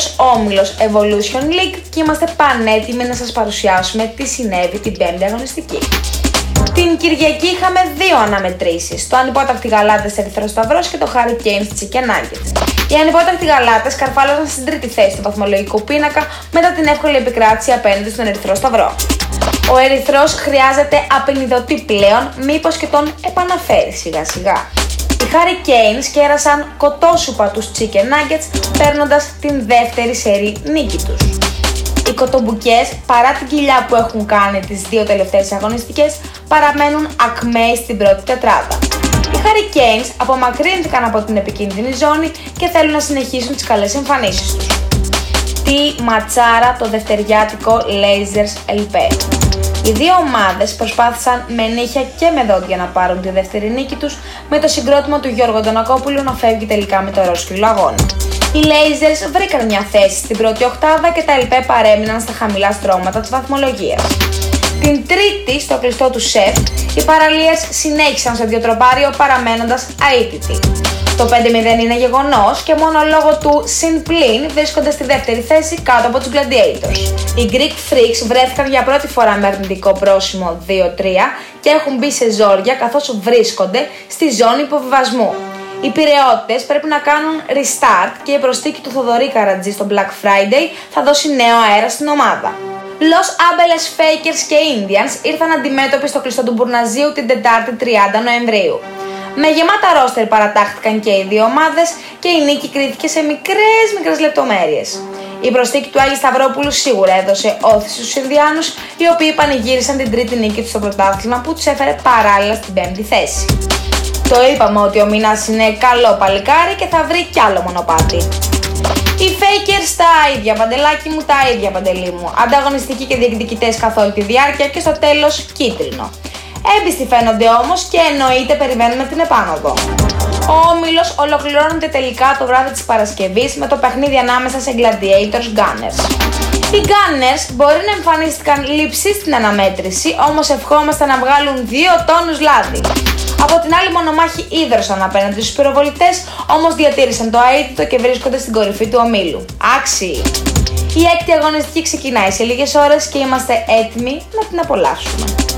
τρίτος όμιλος Evolution League και είμαστε πανέτοιμοι να σας παρουσιάσουμε τι συνέβη την πέμπτη αγωνιστική. Την Κυριακή είχαμε δύο αναμετρήσεις, το ανυπότακτη Γαλάτες Ερυθρό Σταυρός και το Harry Kane Chicken Nuggets. Οι ανυπότακτοι Γαλάτες καρφάλωσαν στην τρίτη θέση του βαθμολογικού πίνακα μετά την εύκολη επικράτηση απέναντι στον Ερυθρό Σταυρό. Ο Ερυθρός χρειάζεται απεινιδωτή πλέον, μήπως και τον επαναφέρει σιγά σιγά. Οι Harry Kane σκέρασαν κοτόσουπα τους Chicken Nuggets παίρνοντας την δεύτερη σερή νίκη τους. Οι κοτομπουκές, παρά την κοιλιά που έχουν κάνει τις δύο τελευταίες αγωνιστικές, παραμένουν ακμαίοι στην πρώτη τετράδα. Οι Harry Canes απομακρύνθηκαν από την επικίνδυνη ζώνη και θέλουν να συνεχίσουν τις καλές εμφανίσεις τους. Τι ματσάρα το δευτεριάτικο Lasers LP. Οι δύο ομάδες προσπάθησαν με νύχια και με δόντια να πάρουν τη δεύτερη νίκη τους με το συγκρότημα του Γιώργου Αντωνακόπουλου να φεύγει τελικά με το ρόσκυλο αγώνα. Οι Lasers βρήκαν μια θέση στην πρώτη οκτάδα και τα LP παρέμειναν στα χαμηλά στρώματα της βαθμολογίας. Την τρίτη στο κλειστό του σεφ, οι παραλίες συνέχισαν στο διοτροπάριο παραμένοντας αίτητοι. Το 5-0 είναι γεγονός και μόνο λόγω του συν βρίσκονται στη δεύτερη θέση κάτω από τους Gladiators. Οι Greek Freaks βρέθηκαν για πρώτη φορά με αρνητικό πρόσημο 2-3 και έχουν μπει σε ζόρια καθώς βρίσκονται στη ζώνη υποβιβασμού. Οι πυρεώτε πρέπει να κάνουν restart και η προστίκη του Θοδωρή Καρατζή στο Black Friday θα δώσει νέο αέρα στην ομάδα. Los Angeles Fakers και Indians ήρθαν αντιμέτωποι στο κλειστό του Μπουρναζίου την Τετάρτη 30 Νοεμβρίου. Με γεμάτα ρόστερ παρατάχθηκαν και οι δύο ομάδες και η νίκη κρίθηκε σε μικρές μικρές λεπτομέρειες. Η προστίκη του Άγιου Σταυρόπουλου σίγουρα έδωσε όθηση στους Ινδιάνους, οι οποίοι πανηγύρισαν την τρίτη νίκη τους στο πρωτάθλημα που τους έφερε παράλληλα στην πέμπτη θέση. Το είπαμε ότι ο Μίνα είναι καλό παλικάρι και θα βρει κι άλλο μονοπάτι. Οι Fakers τα ίδια παντελάκι μου, τα ίδια παντελή μου. Ανταγωνιστικοί και διεκδικητές καθ' όλη τη διάρκεια και στο τέλος κίτρινο. Έμπιστοι φαίνονται όμως και εννοείται περιμένουμε την επάνωδο. Ο όμιλος ολοκληρώνεται τελικά το βράδυ της Παρασκευής με το παιχνίδι ανάμεσα σε Gladiators Gunners. Οι Gunners μπορεί να εμφανίστηκαν λήψη στην αναμέτρηση, όμως ευχόμαστε να βγάλουν 2 τόνους λάδι. Από την άλλη μονομάχη ίδρωσαν απέναντι στους πυροβολητές, όμως διατήρησαν το αίτητο και βρίσκονται στην κορυφή του ομίλου. Άξιοι! Η έκτη αγωνιστική ξεκινάει σε λίγες ώρες και είμαστε έτοιμοι να την απολαύσουμε.